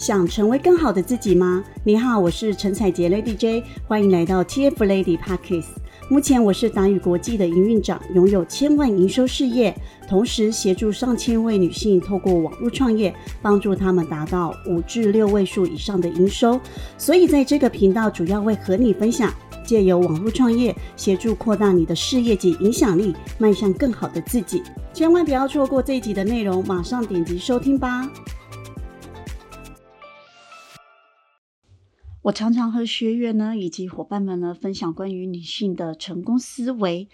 想成为更好的自己吗？你好，我是陈彩杰 Lady J，欢迎来到 TF Lady Pockets。目前我是达宇国际的营运长，拥有千万营收事业，同时协助上千位女性透过网络创业，帮助她们达到五至六位数以上的营收。所以在这个频道，主要会和你分享，借由网络创业，协助扩大你的事业及影响力，迈向更好的自己。千万不要错过这一集的内容，马上点击收听吧。我常常和学员呢，以及伙伴们呢，分享关于女性的成功思维。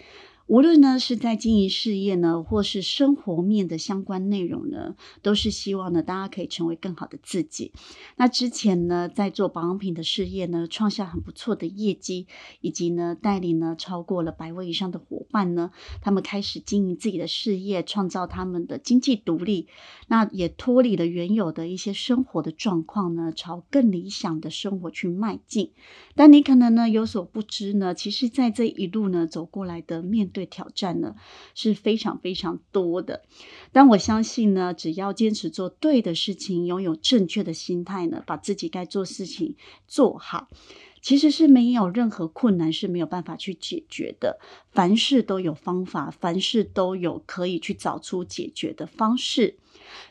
无论呢是在经营事业呢，或是生活面的相关内容呢，都是希望呢大家可以成为更好的自己。那之前呢，在做保养品的事业呢，创下很不错的业绩，以及呢带领呢超过了百位以上的伙伴呢，他们开始经营自己的事业，创造他们的经济独立。那也脱离了原有的一些生活的状况呢，朝更理想的生活去迈进。但你可能呢有所不知呢，其实在这一路呢走过来的面。对挑战呢是非常非常多的，但我相信呢，只要坚持做对的事情，拥有正确的心态呢，把自己该做事情做好，其实是没有任何困难是没有办法去解决的。凡事都有方法，凡事都有可以去找出解决的方式。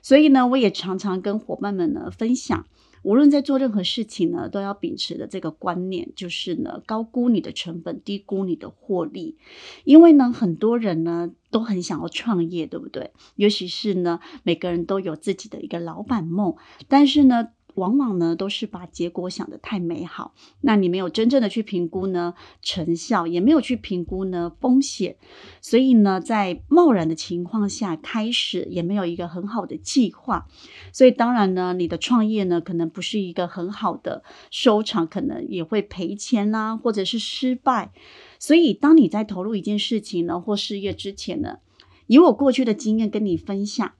所以呢，我也常常跟伙伴们呢分享。无论在做任何事情呢，都要秉持的这个观念，就是呢，高估你的成本，低估你的获利。因为呢，很多人呢都很想要创业，对不对？尤其是呢，每个人都有自己的一个老板梦，但是呢。往往呢都是把结果想得太美好，那你没有真正的去评估呢成效，也没有去评估呢风险，所以呢在贸然的情况下开始，也没有一个很好的计划，所以当然呢你的创业呢可能不是一个很好的收场，可能也会赔钱啦，或者是失败。所以当你在投入一件事情呢或事业之前呢，以我过去的经验跟你分享。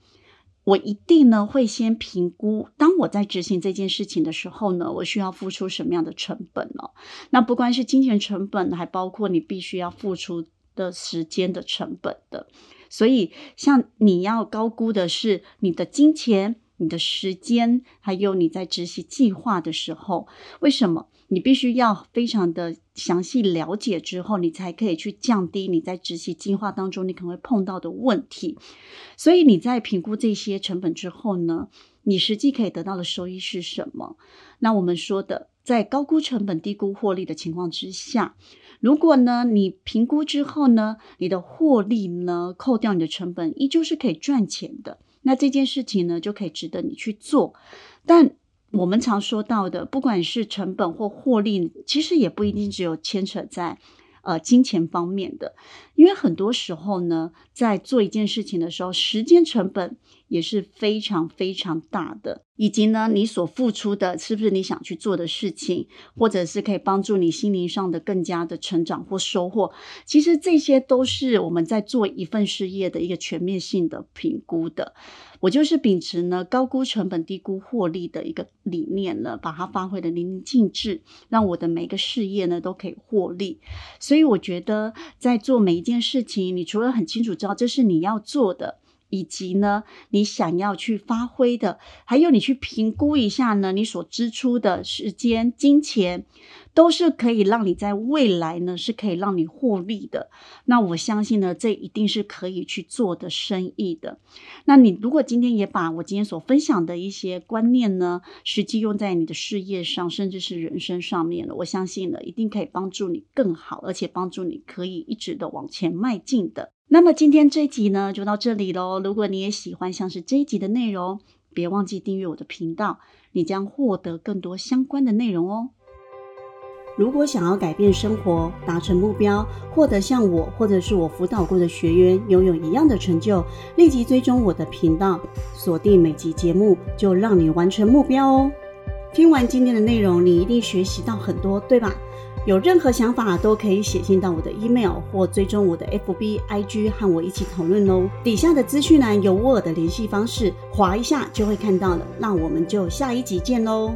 我一定呢会先评估，当我在执行这件事情的时候呢，我需要付出什么样的成本呢？那不光是金钱成本，还包括你必须要付出的时间的成本的。所以，像你要高估的是你的金钱。你的时间，还有你在执行计划的时候，为什么你必须要非常的详细了解之后，你才可以去降低你在执行计划当中你可能会碰到的问题？所以你在评估这些成本之后呢，你实际可以得到的收益是什么？那我们说的，在高估成本、低估获利的情况之下，如果呢你评估之后呢，你的获利呢扣掉你的成本，依旧是可以赚钱的。那这件事情呢，就可以值得你去做。但我们常说到的，不管是成本或获利，其实也不一定只有牵扯在呃金钱方面的。因为很多时候呢，在做一件事情的时候，时间成本也是非常非常大的。以及呢，你所付出的是不是你想去做的事情，或者是可以帮助你心灵上的更加的成长或收获？其实这些都是我们在做一份事业的一个全面性的评估的。我就是秉持呢高估成本、低估获利的一个理念呢，把它发挥的淋漓尽致，让我的每个事业呢都可以获利。所以我觉得在做每一件事情，你除了很清楚知道这是你要做的。以及呢，你想要去发挥的，还有你去评估一下呢，你所支出的时间、金钱，都是可以让你在未来呢，是可以让你获利的。那我相信呢，这一定是可以去做的生意的。那你如果今天也把我今天所分享的一些观念呢，实际用在你的事业上，甚至是人生上面了，我相信呢，一定可以帮助你更好，而且帮助你可以一直的往前迈进的。那么今天这一集呢，就到这里喽。如果你也喜欢像是这一集的内容，别忘记订阅我的频道，你将获得更多相关的内容哦。如果想要改变生活、达成目标、获得像我或者是我辅导过的学员拥有一样的成就，立即追踪我的频道，锁定每集节目，就让你完成目标哦。听完今天的内容，你一定学习到很多，对吧？有任何想法都可以写信到我的 email 或追踪我的 FB IG 和我一起讨论哦。底下的资讯栏有我的联系方式，划一下就会看到了。那我们就下一集见喽。